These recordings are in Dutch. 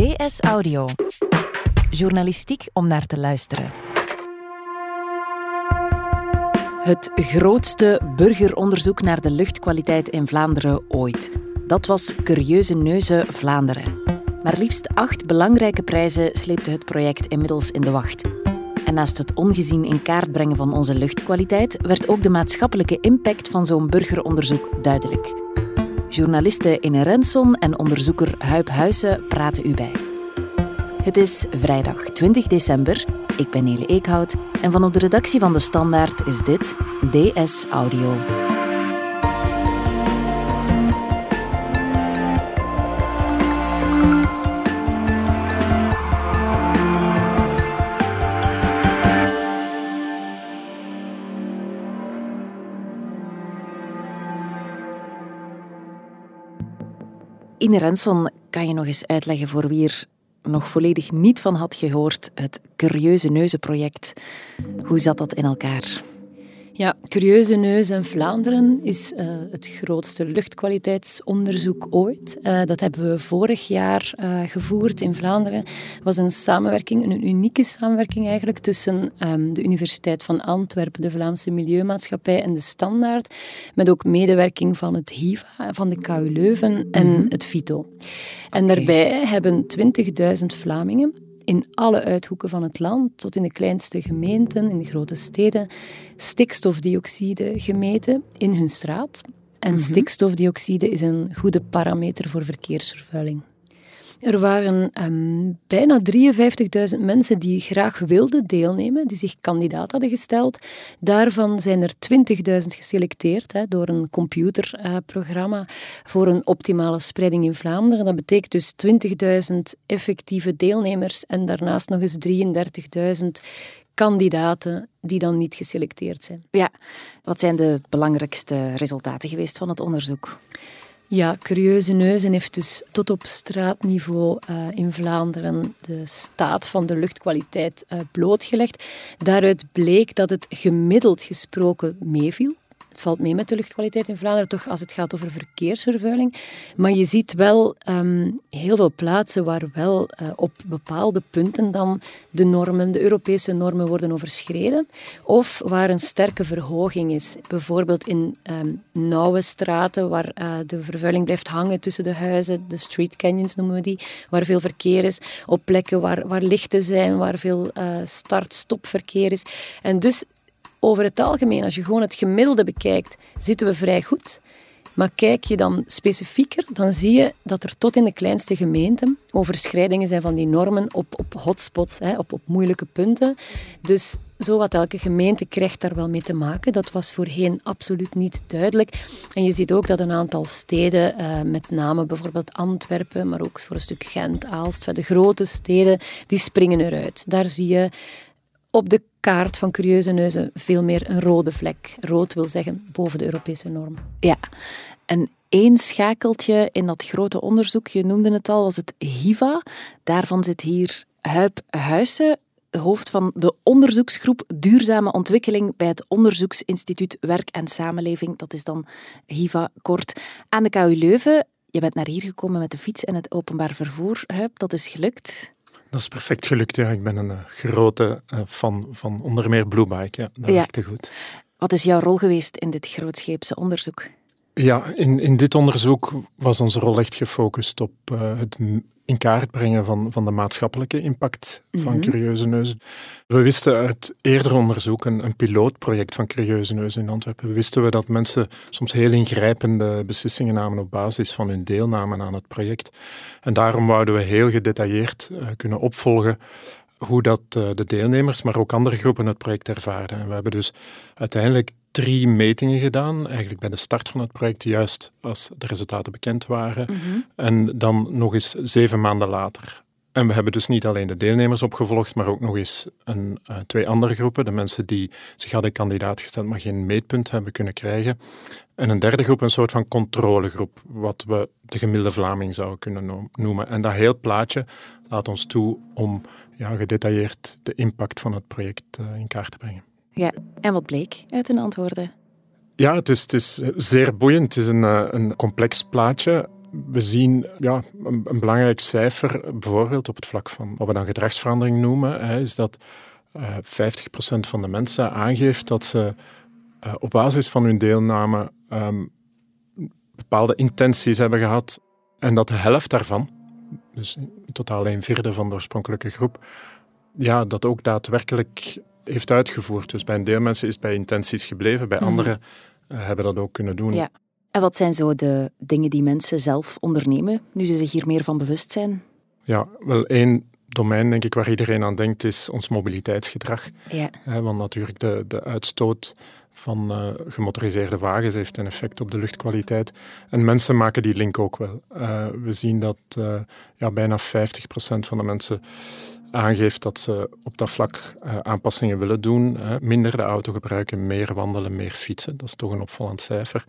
DS Audio. Journalistiek om naar te luisteren. Het grootste burgeronderzoek naar de luchtkwaliteit in Vlaanderen ooit. Dat was Curieuze Neuzen Vlaanderen. Maar liefst acht belangrijke prijzen sleepte het project inmiddels in de wacht. En naast het ongezien in kaart brengen van onze luchtkwaliteit, werd ook de maatschappelijke impact van zo'n burgeronderzoek duidelijk. Journaliste Inne Renson en onderzoeker Huip Huizen praten u bij. Het is vrijdag 20 december. Ik ben Nele Eekhout en van op de redactie van De Standaard is dit DS Audio. Ine Renson, kan je nog eens uitleggen voor wie er nog volledig niet van had gehoord, het Curieuze Neuzenproject. Hoe zat dat in elkaar? Ja, Curieuze Neus in Vlaanderen is uh, het grootste luchtkwaliteitsonderzoek ooit. Uh, dat hebben we vorig jaar uh, gevoerd in Vlaanderen. Het was een samenwerking, een unieke samenwerking eigenlijk, tussen um, de Universiteit van Antwerpen, de Vlaamse Milieumaatschappij en de Standaard, met ook medewerking van het HIVA, van de KU Leuven en mm -hmm. het FITO. En okay. daarbij hebben 20.000 Vlamingen in alle uithoeken van het land, tot in de kleinste gemeenten, in de grote steden, stikstofdioxide gemeten in hun straat. En mm -hmm. stikstofdioxide is een goede parameter voor verkeersvervuiling. Er waren um, bijna 53.000 mensen die graag wilden deelnemen, die zich kandidaat hadden gesteld. Daarvan zijn er 20.000 geselecteerd hè, door een computerprogramma voor een optimale spreiding in Vlaanderen. Dat betekent dus 20.000 effectieve deelnemers en daarnaast nog eens 33.000 kandidaten die dan niet geselecteerd zijn. Ja, wat zijn de belangrijkste resultaten geweest van het onderzoek? Ja, Curieuze Neuzen heeft dus tot op straatniveau uh, in Vlaanderen de staat van de luchtkwaliteit uh, blootgelegd. Daaruit bleek dat het gemiddeld gesproken meeviel. Valt mee met de luchtkwaliteit in Vlaanderen, toch als het gaat over verkeersvervuiling. Maar je ziet wel um, heel veel plaatsen waar wel uh, op bepaalde punten dan de normen, de Europese normen worden overschreden. Of waar een sterke verhoging is. Bijvoorbeeld in um, nauwe straten waar uh, de vervuiling blijft hangen tussen de huizen, de street canyons noemen we die, waar veel verkeer is. Op plekken waar, waar lichten zijn, waar veel uh, start-stop-verkeer is. En dus over het algemeen, als je gewoon het gemiddelde bekijkt, zitten we vrij goed. Maar kijk je dan specifieker, dan zie je dat er tot in de kleinste gemeenten overschrijdingen zijn van die normen op, op hotspots, hè, op, op moeilijke punten. Dus zowat elke gemeente krijgt daar wel mee te maken. Dat was voorheen absoluut niet duidelijk. En je ziet ook dat een aantal steden, uh, met name bijvoorbeeld Antwerpen, maar ook voor een stuk Gent, Aalst, de grote steden, die springen eruit. Daar zie je op de kaart van curieuze neuzen veel meer een rode vlek. Rood wil zeggen boven de Europese norm. Ja, en één schakeltje in dat grote onderzoek, je noemde het al, was het HIVA. Daarvan zit hier Huip Huissen, hoofd van de onderzoeksgroep Duurzame Ontwikkeling bij het Onderzoeksinstituut Werk en Samenleving. Dat is dan HIVA kort. Aan de KU Leuven. Je bent naar hier gekomen met de fiets en het openbaar vervoer. Huip, dat is gelukt. Dat is perfect gelukt. Ja. Ik ben een uh, grote uh, fan van onder meer Bluebike. Ja, dat ja. werkte goed. Wat is jouw rol geweest in dit grootscheepse onderzoek? Ja, in, in dit onderzoek was onze rol echt gefocust op uh, het in kaart brengen van, van de maatschappelijke impact van mm -hmm. Curieuze Neuzen. We wisten uit eerder onderzoek, een, een pilootproject van Curieuze Neuzen in Antwerpen, wisten we dat mensen soms heel ingrijpende beslissingen namen op basis van hun deelname aan het project. En daarom wouden we heel gedetailleerd uh, kunnen opvolgen hoe dat uh, de deelnemers, maar ook andere groepen het project ervaarden. En we hebben dus uiteindelijk drie metingen gedaan, eigenlijk bij de start van het project, juist als de resultaten bekend waren. Mm -hmm. En dan nog eens zeven maanden later. En we hebben dus niet alleen de deelnemers opgevolgd, maar ook nog eens een, uh, twee andere groepen. De mensen die zich hadden kandidaat gesteld, maar geen meetpunt hebben kunnen krijgen. En een derde groep, een soort van controlegroep, wat we de gemiddelde Vlaming zouden kunnen noemen. En dat heel plaatje laat ons toe om ja, gedetailleerd de impact van het project uh, in kaart te brengen. Ja, en wat bleek uit hun antwoorden? Ja, het is, het is zeer boeiend. Het is een, een complex plaatje. we zien ja, een, een, belangrijk cijfer, bijvoorbeeld op het vlak van wat we dan gedragsverandering noemen, hè, is dat uh, eh, 50% van de mensen aangeeft dat ze uh, op basis van hun deelname um, bepaalde intenties hebben gehad en dat de helft daarvan, dus in totaal een vierde van de oorspronkelijke groep, ja, dat ook daadwerkelijk heeft uitgevoerd. Dus bij een deel mensen is het bij intenties gebleven, bij mm anderen uh, hebben dat ook kunnen doen. Ja. En wat zijn zo de dingen die mensen zelf ondernemen, nu ze zich hier meer van bewust zijn? Ja, wel één domein, denk ik, waar iedereen aan denkt, is ons mobiliteitsgedrag. Ja. want natuurlijk de, de uitstoot van uh, gemotoriseerde wagens heeft een effect op de luchtkwaliteit. En mensen maken die link ook wel. Uh, we zien dat uh, ja, bijna 50% van de mensen aangeeft dat ze op dat vlak aanpassingen willen doen. minder de auto gebruiken, meer wandelen, meer fietsen. Dat is toch een opvallend cijfer.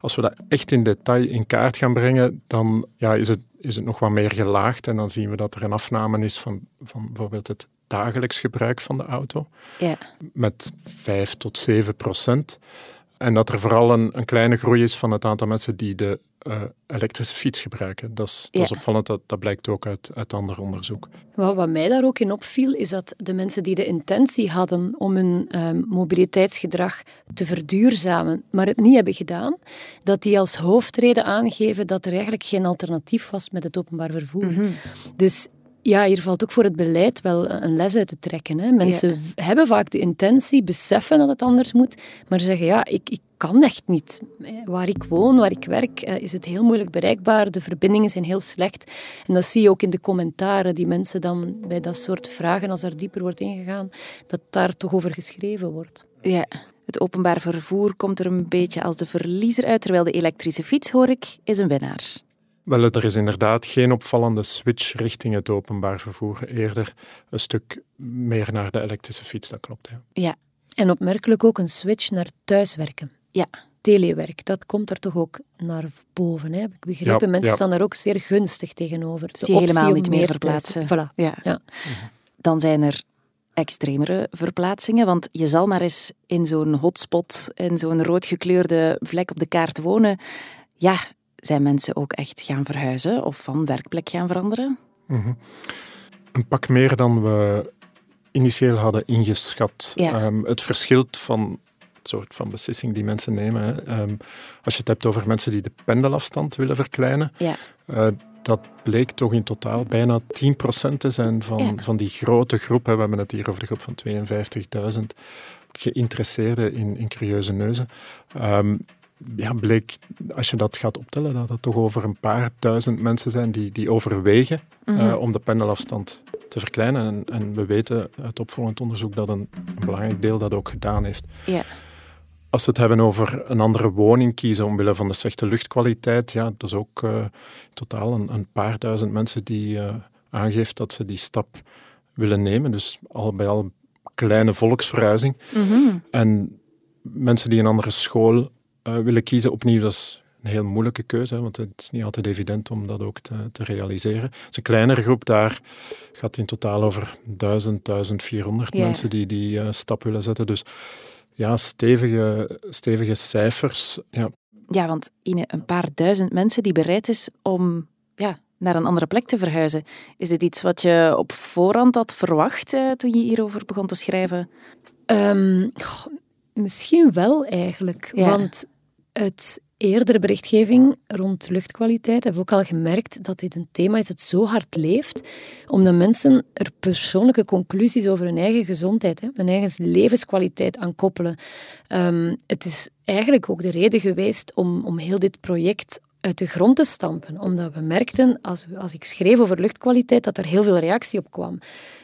Als we dat echt in detail in kaart gaan brengen, dan ja, is, het, is het nog wat meer gelaagd. En dan zien we dat er een afname is van, van bijvoorbeeld het dagelijks gebruik van de auto. Ja. Met 5 tot 7 procent. En dat er vooral een, een, kleine groei is van het aantal mensen die de uh, elektrische fiets gebruiken. Dat is, dat is opvallend, dat, dat blijkt ook uit, uit ander onderzoek. Wat, wat mij daar ook in opviel, is dat de mensen die de intentie hadden om hun um, mobiliteitsgedrag te verduurzamen, maar het niet hebben gedaan, dat die als hoofdreden aangeven dat er eigenlijk geen alternatief was met het openbaar vervoer. Mm -hmm. Dus ja, hier valt ook voor het beleid wel een les uit te trekken. Hè. Mensen hebben vaak de intentie, beseffen dat het anders moet, maar zeggen ja, ik, ik kan echt niet. Waar ik woon, waar ik werk, eh, is het heel moeilijk bereikbaar. De verbindingen zijn heel slecht. En dat zie je ook in de commentaren die mensen dan bij dat soort vragen, als er dieper wordt ingegaan, dat daar toch over geschreven wordt. Ja. Het openbaar vervoer komt er een beetje als de verliezer uit, terwijl de elektrische fiets, hoor ik, is een winnaar. Wel, er is inderdaad geen opvallende switch richting het openbaar vervoer. Eerder een stuk meer naar de elektrische fiets, dat klopt. Ja. ja. En opmerkelijk ook een switch naar thuiswerken. Ja. Telewerk, dat komt er toch ook naar boven. Hè? Heb ik begrepen. Mensen staan daar ook zeer gunstig tegenover. De Zie je helemaal niet meer verplaatsen. Voilà. Ja. ja. Dan zijn er extremere verplaatsingen, want je zal maar eens in zo'n hotspot, in zo'n roodgekleurde vlek op de kaart wonen. Ja, zijn mensen ook echt gaan verhuizen of van werkplek gaan veranderen? Mhm. Een pak meer dan we initieel hadden ingeschat. Ehm, het verschilt van het soort van beslissing die mensen nemen. Ehm, als je het hebt over mensen die de pendelafstand willen verkleinen, ja. Uh, dat bleek toch in totaal bijna 10% te zijn van, van die grote groep. We hebben het hier over de groep van 52.000 geïnteresseerden in, in curieuze neuzen. Um, ja, bleek, als je dat gaat optellen, dat het toch over een paar duizend mensen zijn die, die overwegen mhm. eh, om de pendelafstand te verkleinen. En, en, we weten uit opvolgend onderzoek dat een, een, belangrijk deel dat ook gedaan heeft. Als we het hebben over een andere woning kiezen omwille van de slechte luchtkwaliteit, ja, dat is ook uh, totaal een, een, paar duizend mensen die uh, aangeeft dat ze die stap willen nemen. Dus al bij al kleine volksverhuizing. Mhm. En mensen die een andere school uh, willen kiezen, opnieuw, dat is een heel moeilijke keuze, want het is niet altijd evident om dat ook te, te realiseren. Het is een kleinere groep, daar gaat in totaal over 1000, 1400 mensen die die uh, stap willen zetten. Dus ja, stevige, stevige cijfers. Ja. ja, want Ine, een paar duizend mensen die bereid is om ja, naar een andere plek te verhuizen. Is dit iets wat je op voorhand had verwacht uh, toen je hierover begon te schrijven? Um, Misschien wel eigenlijk. Want uit eerdere berichtgeving rond luchtkwaliteit hebben we ook al gemerkt dat dit een thema is dat zo hard leeft, omdat mensen er persoonlijke conclusies over hun eigen gezondheid, hè, hun eigen levenskwaliteit aan koppelen. Um, het is eigenlijk ook de reden geweest om, om heel dit project uit de grond te stampen. Omdat we merkten, als, als ik schreef over luchtkwaliteit, dat er heel veel reactie op kwam.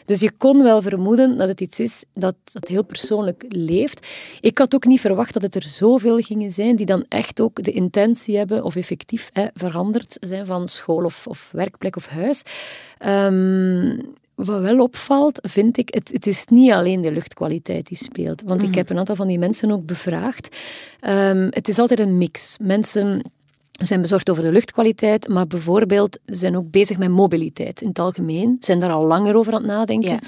Dus je kon wel vermoeden dat het iets is dat, dat heel persoonlijk leeft. Ik had ook niet verwacht dat het er zoveel gingen zijn die dan echt ook de intentie hebben of effectief hè, veranderd zijn van school of, of werkplek of huis. Um, wat wel opvalt, vind ik, het, het is niet alleen de luchtkwaliteit die speelt. Want ik mhm. heb een aantal van die mensen ook bevraagd. Um, het is altijd een mix. Mensen zijn bezorgd over de luchtkwaliteit, maar bijvoorbeeld zijn ook bezig met mobiliteit in het algemeen. Zijn daar al langer over aan het nadenken.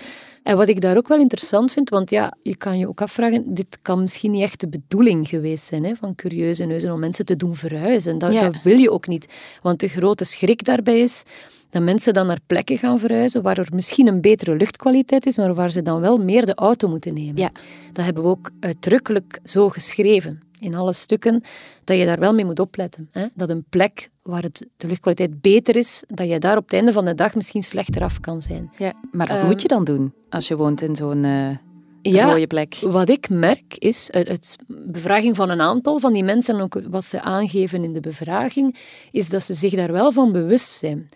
En wat ik daar ook wel interessant vind, want ja, je kan je ook afvragen, dit kan misschien niet echt de bedoeling geweest zijn hè, van curieuze neuzen om mensen te doen verhuizen. Dat, dat wil je ook niet. Want de grote schrik daarbij is dat mensen dan naar plekken gaan verhuizen waar er misschien een betere luchtkwaliteit is, maar waar ze dan wel meer de auto moeten nemen. Ja. Dat hebben we ook uitdrukkelijk zo geschreven in alle stukken, dat je daar wel mee moet opletten. Hè? Dat een plek waar het, de luchtkwaliteit beter is, dat je daar op het einde van de dag misschien slechter af kan zijn. Ja, maar wat moet je dan doen als je woont in zo'n uh, ja, plek? Wat ik merk is, uit, uit, bevraging van een aantal van die mensen, en ook wat ze aangeven in de bevraging, is dat ze zich daar wel van bewust zijn.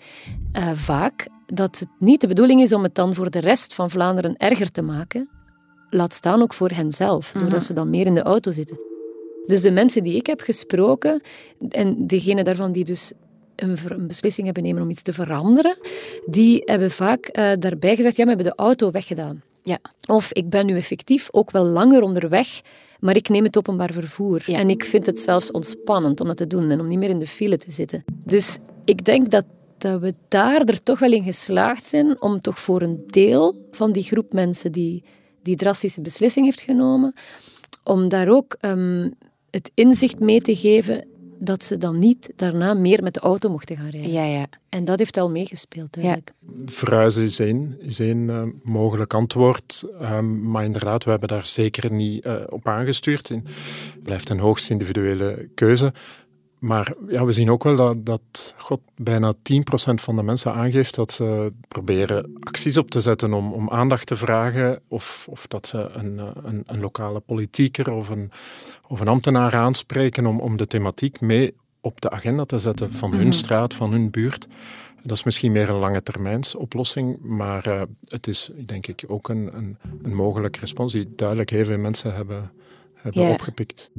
Uh, vaak dat het niet de bedoeling is om het dan voor de rest van Vlaanderen erger te maken, laat staan ook voor henzelf, doordat mhm. ze dan meer in de auto zitten. Dus de mensen die ik heb gesproken, en degene daarvan die dus een, een beslissing hebben nemen om iets te veranderen, die hebben vaak uh, daarbij gezegd, ja, we hebben de auto weggedaan. Ja. Of ik ben nu effectief ook wel langer onderweg, maar ik neem het openbaar vervoer. En ik vind het zelfs ontspannend om dat te doen en om niet meer in de file te zitten. Dus ik denk dat, dat we daar er toch wel in geslaagd zijn om toch voor een deel van die groep mensen die die drastische beslissing heeft genomen, om daar ook ehm, het inzicht mee te geven dat ze dan niet daarna meer met de auto mochten gaan rijden. Ja, ja. En dat heeft al meegespeeld, eigenlijk. Ja. Verhuizen is één, is één uh, mogelijk antwoord. Um, maar inderdaad, we hebben daar zeker niet uh, op aangestuurd. Het blijft een hoogst individuele keuze. Maar ja, we zien ook wel dat, dat God, bijna 10% van de mensen aangeeft dat ze proberen acties op te zetten om, om aandacht te vragen. Of, of dat ze een, een, een lokale politieker of een, of een ambtenaar aanspreken om, om de thematiek mee op de agenda te zetten van hun mhm. straat, van hun buurt. Dat is misschien meer een lange termijns oplossing, maar uh, het is denk ik ook een, een, een mogelijke respons die duidelijk heel veel mensen hebben, hebben opgepikt.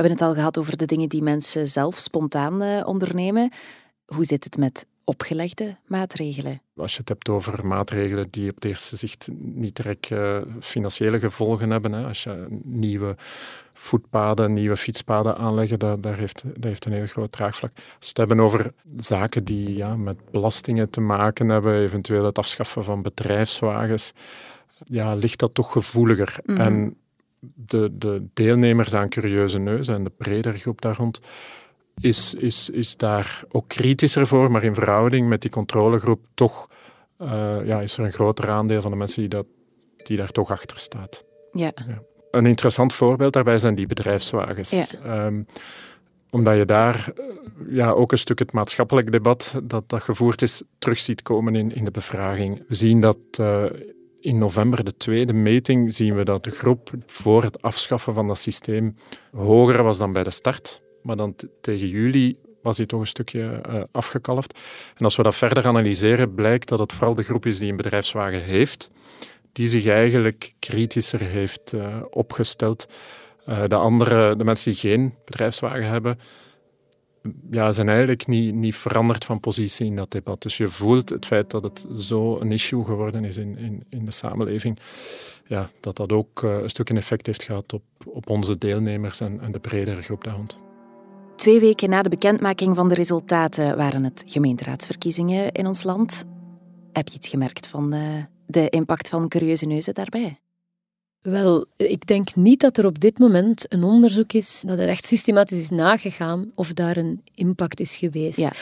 Hebben het al gehad over de dingen die mensen zelf spontaan uh, ondernemen. Hoe zit het met opgelegde maatregelen? Als je het hebt over maatregelen die op het eerste zicht niet direct uh, financiële gevolgen hebben, hè. als je nieuwe voetpaden, nieuwe fietspaden aanleggen, dat, daar heeft, dat heeft een heel groot draagvlak. Als we het hebben over zaken die ja, met belastingen te maken hebben, eventueel het afschaffen van bedrijfswagens, ja, ligt dat toch gevoeliger. Mhm. En de, de deelnemers aan Curieuze Neus en de bredere groep daar rond is, is, is daar ook kritischer voor, maar in verhouding met die controlegroep toch uh, ja, is er een groter aandeel van de mensen die, dat, die daar toch achter staat. Ja. ja. Een interessant voorbeeld daarbij zijn die bedrijfswagens. Ja. Um, omdat je daar eh, ja, ook een stuk het maatschappelijk debat dat, dat gevoerd is terug ziet komen in, in de bevraging. We zien dat uh, in november, de tweede meting, zien we dat de groep voor het afschaffen van dat systeem hoger was dan bij de start. Maar dan tegen juli was hij toch een stukje uh, afgekalfd. En als we dat verder analyseren, blijkt dat het vooral de groep is die een bedrijfswagen heeft, die zich eigenlijk kritischer heeft uh, opgesteld. Uh, de andere, de mensen die geen bedrijfswagen hebben, ja, zijn eigenlijk niet, niet veranderd van positie in dat debat. Dus je voelt het feit dat het zo een issue geworden is in, in, in de samenleving, ja, dat dat ook uh, een stuk een effect heeft gehad op, op onze deelnemers en, en de bredere groep daar rond. Twee weken na de bekendmaking van de resultaten waren het gemeenteraadsverkiezingen in ons land. Heb je iets gemerkt van de, eh, de impact van curieuze neuzen daarbij? Wel, ik denk niet dat er op dit moment een onderzoek is dat het echt systematisch is nagegaan of daar een impact is geweest. Ja.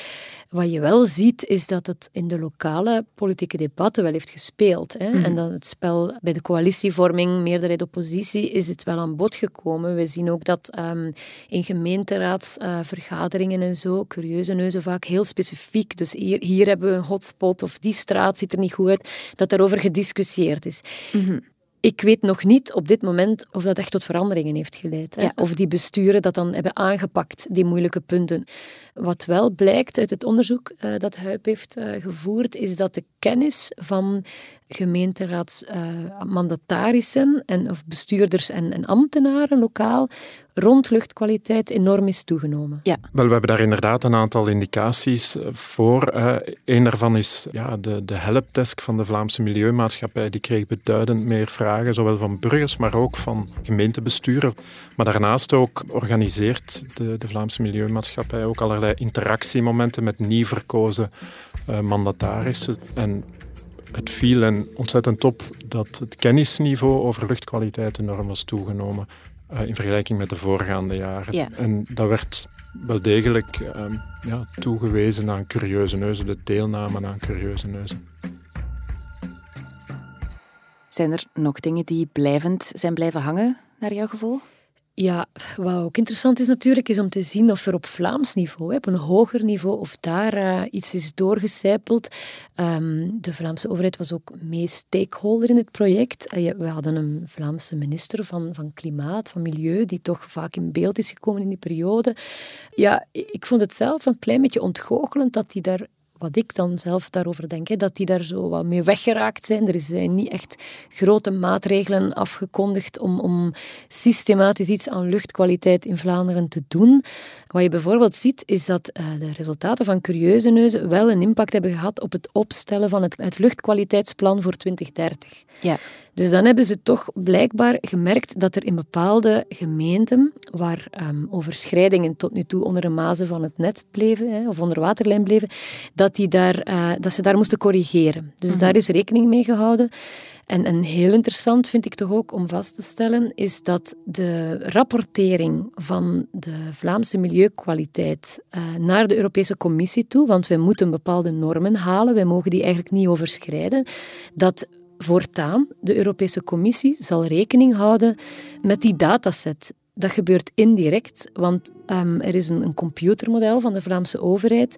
Wat je wel ziet, is dat het in de lokale politieke debatten wel heeft gespeeld. Hè? Mhm. En dat het spel bij de coalitievorming, meerderheid oppositie, is het wel aan bod gekomen. We zien ook dat um, in gemeenteraadsvergaderingen uh, en zo, curieuze neuzen vaak heel specifiek, dus hier, hier hebben we een hotspot of die straat ziet er niet goed uit, dat daarover gediscussieerd is. Mm ik weet nog niet op dit moment of dat echt tot veranderingen heeft geleid. Hè? Of die besturen dat dan hebben aangepakt, die moeilijke punten. Wat wel blijkt uit het onderzoek uh, dat Huip heeft uh, gevoerd, is dat de kennis van gemeenteraadsmandatarissen en, of bestuurders en, en ambtenaren lokaal rond luchtkwaliteit enorm is toegenomen. Ja. Wel, we hebben daar inderdaad een aantal indicaties eh, voor. Uh, een daarvan is ja, de, de helpdesk van de Vlaamse Milieumaatschappij. Die kreeg beduidend meer vragen, zowel van burgers, maar ook van gemeentebesturen. Maar daarnaast ook organiseert de, de Vlaamse Milieumaatschappij ook allerlei interactiemomenten met nieuw verkozen uh, mandatarissen. En het viel en ontzettend top dat het kennisniveau over luchtkwaliteit enorm was toegenomen. Eh, in vergelijking met de voorgaande jaren. En dat werd wel degelijk ehm, ja, toegewezen aan curieuze neuzen, de deelname aan curieuze neuzen. Zijn er nog dingen die blijvend zijn blijven hangen, naar jouw gevoel? Ja, wat ook interessant is natuurlijk, is om te zien of er op Vlaams niveau, op een hoger niveau, of daar uh, iets is doorgecijpeld. Um, de Vlaamse overheid was ook mee stakeholder in het project. Uh, we hadden een Vlaamse minister van, van Klimaat, van Milieu, die toch vaak in beeld is gekomen in die periode. Ja, ik vond het zelf een klein beetje ontgoochelend dat hij daar wat ik dan zelf daarover denk, hè, dat die daar zo wat mee weggeraakt zijn. Er zijn niet echt grote maatregelen afgekondigd om, om systematisch iets aan luchtkwaliteit in Vlaanderen te doen. Wat je bijvoorbeeld ziet, is dat uh, de resultaten van Curieuze Neuzen wel een impact hebben gehad op het opstellen van het, het luchtkwaliteitsplan voor 2030. Ja. Dus dan hebben ze toch blijkbaar gemerkt dat er in bepaalde gemeenten, waar um, overschrijdingen tot nu toe onder de mazen van het net bleven, hè, of onder waterlijn bleven, dat, die daar, uh, dat ze daar moesten corrigeren. Dus mm daar is rekening mee gehouden. En, en heel interessant vind ik toch ook om vast te stellen, is dat de rapportering van de Vlaamse milieukwaliteit uh, naar de Europese Commissie toe, want wij moeten bepaalde normen halen, wij mogen die eigenlijk niet overschrijden, dat voortaan de Europese Commissie zal rekening houden met die dataset. Dat gebeurt indirect, want um, er is een, een, computermodel van de Vlaamse overheid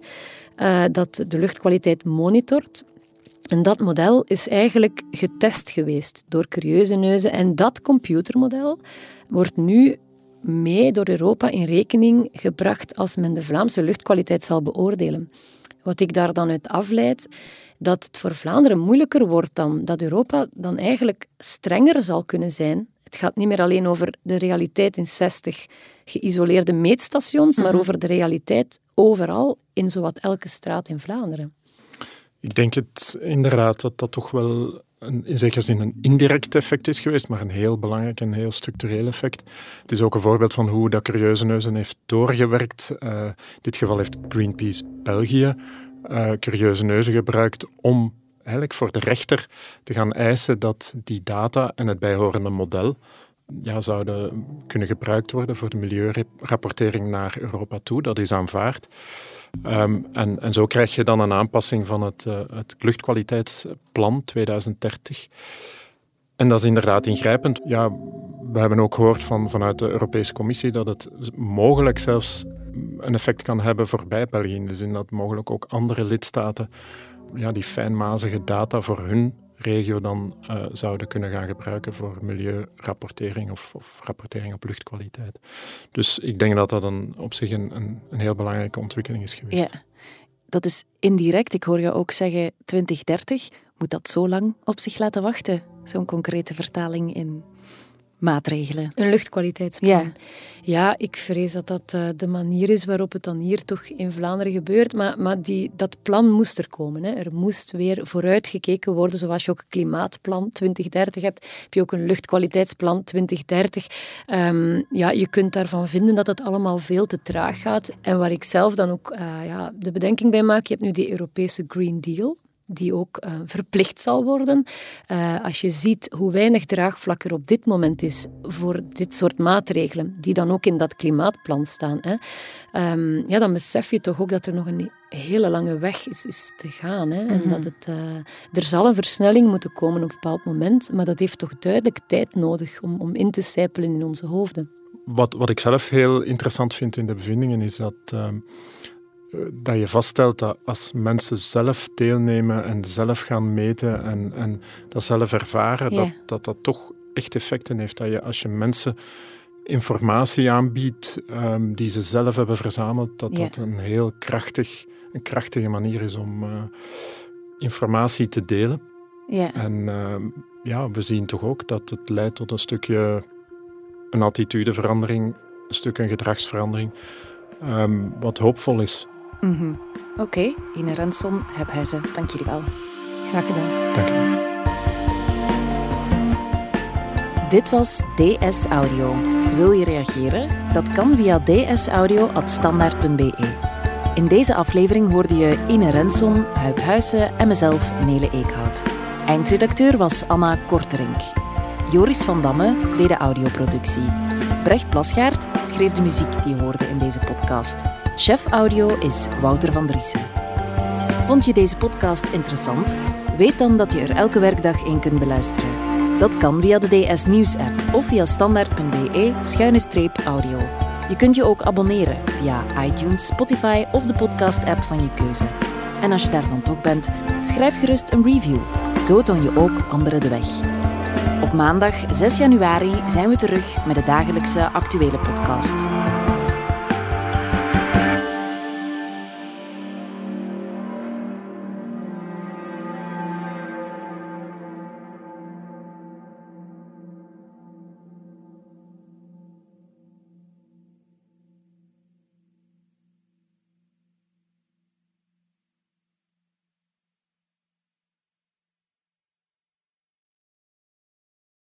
uh, dat de luchtkwaliteit monitort. En dat model is eigenlijk getest geweest door curieuze neuzen. En dat computermodel wordt nu mee door Europa in rekening gebracht als men de Vlaamse luchtkwaliteit zal beoordelen. Wat ik daar dan uit afleid, dat het voor Vlaanderen moeilijker wordt dan dat Europa dan eigenlijk strenger zal kunnen zijn. Het gaat niet meer alleen over de realiteit in 60 geïsoleerde meetstations, maar mhm. over de realiteit overal in zowat elke straat in Vlaanderen. Ik denk het inderdaad dat dat toch wel een, in zekere zin een indirect effect is geweest, maar een heel belangrijk en heel structureel effect. Het is ook een voorbeeld van hoe dat Curieuze Neuzen heeft doorgewerkt. Uh, in dit geval heeft Greenpeace België uh, Curieuze Neuzen gebruikt om eigenlijk voor de rechter te gaan eisen dat die data en het bijhorende model ja, zouden kunnen gebruikt worden voor de milieurapportering naar Europa toe. Dat is aanvaard. Um, en, en zo krijg je dan een aanpassing van het, uh, het luchtkwaliteitsplan 2030. En dat is inderdaad ingrijpend. Ja, we hebben ook gehoord van, vanuit de Europese Commissie dat het mogelijk zelfs een effect kan hebben voorbij België. In de zin dat mogelijk ook andere lidstaten ja, die fijnmazige data voor hun regio dan uh, zouden kunnen gaan gebruiken voor milieurapportering of, of, rapportering op luchtkwaliteit. Dus ik denk dat dat op zich een, een, een heel belangrijke ontwikkeling is geweest. Ja, dat is indirect. Ik hoor je ook zeggen 2030. Moet dat zo lang op zich laten wachten? Zo'n concrete vertaling in maatregelen. Een luchtkwaliteitsplan. Ja. ja, ik vrees dat dat uh, de manier is waarop het dan hier toch in Vlaanderen gebeurt. Maar, maar die, dat plan moest er komen. Hè. Er moest weer vooruitgekeken worden. Zoals je ook een klimaatplan 2030 hebt, heb je ook een luchtkwaliteitsplan 2030. Um, ehm, ja, je kunt daarvan vinden dat het allemaal veel te traag gaat. En waar ik zelf dan ook uh, ja, de bedenking bij maak, je hebt nu die Europese Green Deal die ook uh, verplicht zal worden. Uh, als je ziet hoe weinig draagvlak er op dit moment is voor dit soort maatregelen, die dan ook in dat klimaatplan staan, hè, um, ja, dan besef je toch ook dat er nog een hele lange weg is, is te gaan. Hè, En mhm. dat het, uh, er zal een versnelling moeten komen op een bepaald moment, maar dat heeft toch duidelijk tijd nodig om, om in te sijpelen in onze hoofden. Wat, wat ik zelf heel interessant vind in de bevindingen is dat ehm, dat je vaststelt dat als mensen zelf deelnemen en zelf gaan meten en, en dat zelf ervaren, dat, dat dat toch echt effecten heeft. Dat je als je mensen informatie aanbiedt um, die ze zelf hebben verzameld, dat dat een heel krachtig, een krachtige manier is om uh, informatie te delen. Ja. En ehm, ja, we zien toch ook dat het leidt tot een stukje een attitudeverandering, een stuk een gedragsverandering, ehm, wat hoopvol is. Mhm. Oké, Ine Renson, heb hij ze. Dank jullie wel. Graag gedaan. Dank je. Dit was DS Audio. Wil je reageren? Dat kan via dsaudio.standaard.be. In deze aflevering hoorde je Ine Renson, Huib Huissen en mezelf, Nele Eekhout. Eindredacteur was Anna Korterink. Joris van Damme deed de audioproductie. Brecht Plasgaard schreef de muziek die je hoorde in deze podcast. Chef audio is Wouter van Driessen. Vond je deze podcast interessant? Weet dan dat je er elke werkdag in kunt beluisteren. Dat kan via de DS Nieuws app of via standaard.be-audio. Je kunt je ook abonneren via iTunes, Spotify of de podcast app van je keuze. En als je daar dan toch bent, schrijf gerust een review. Zo toon je ook anderen de weg. Op maandag 6 januari zijn we terug met de dagelijkse actuele podcast.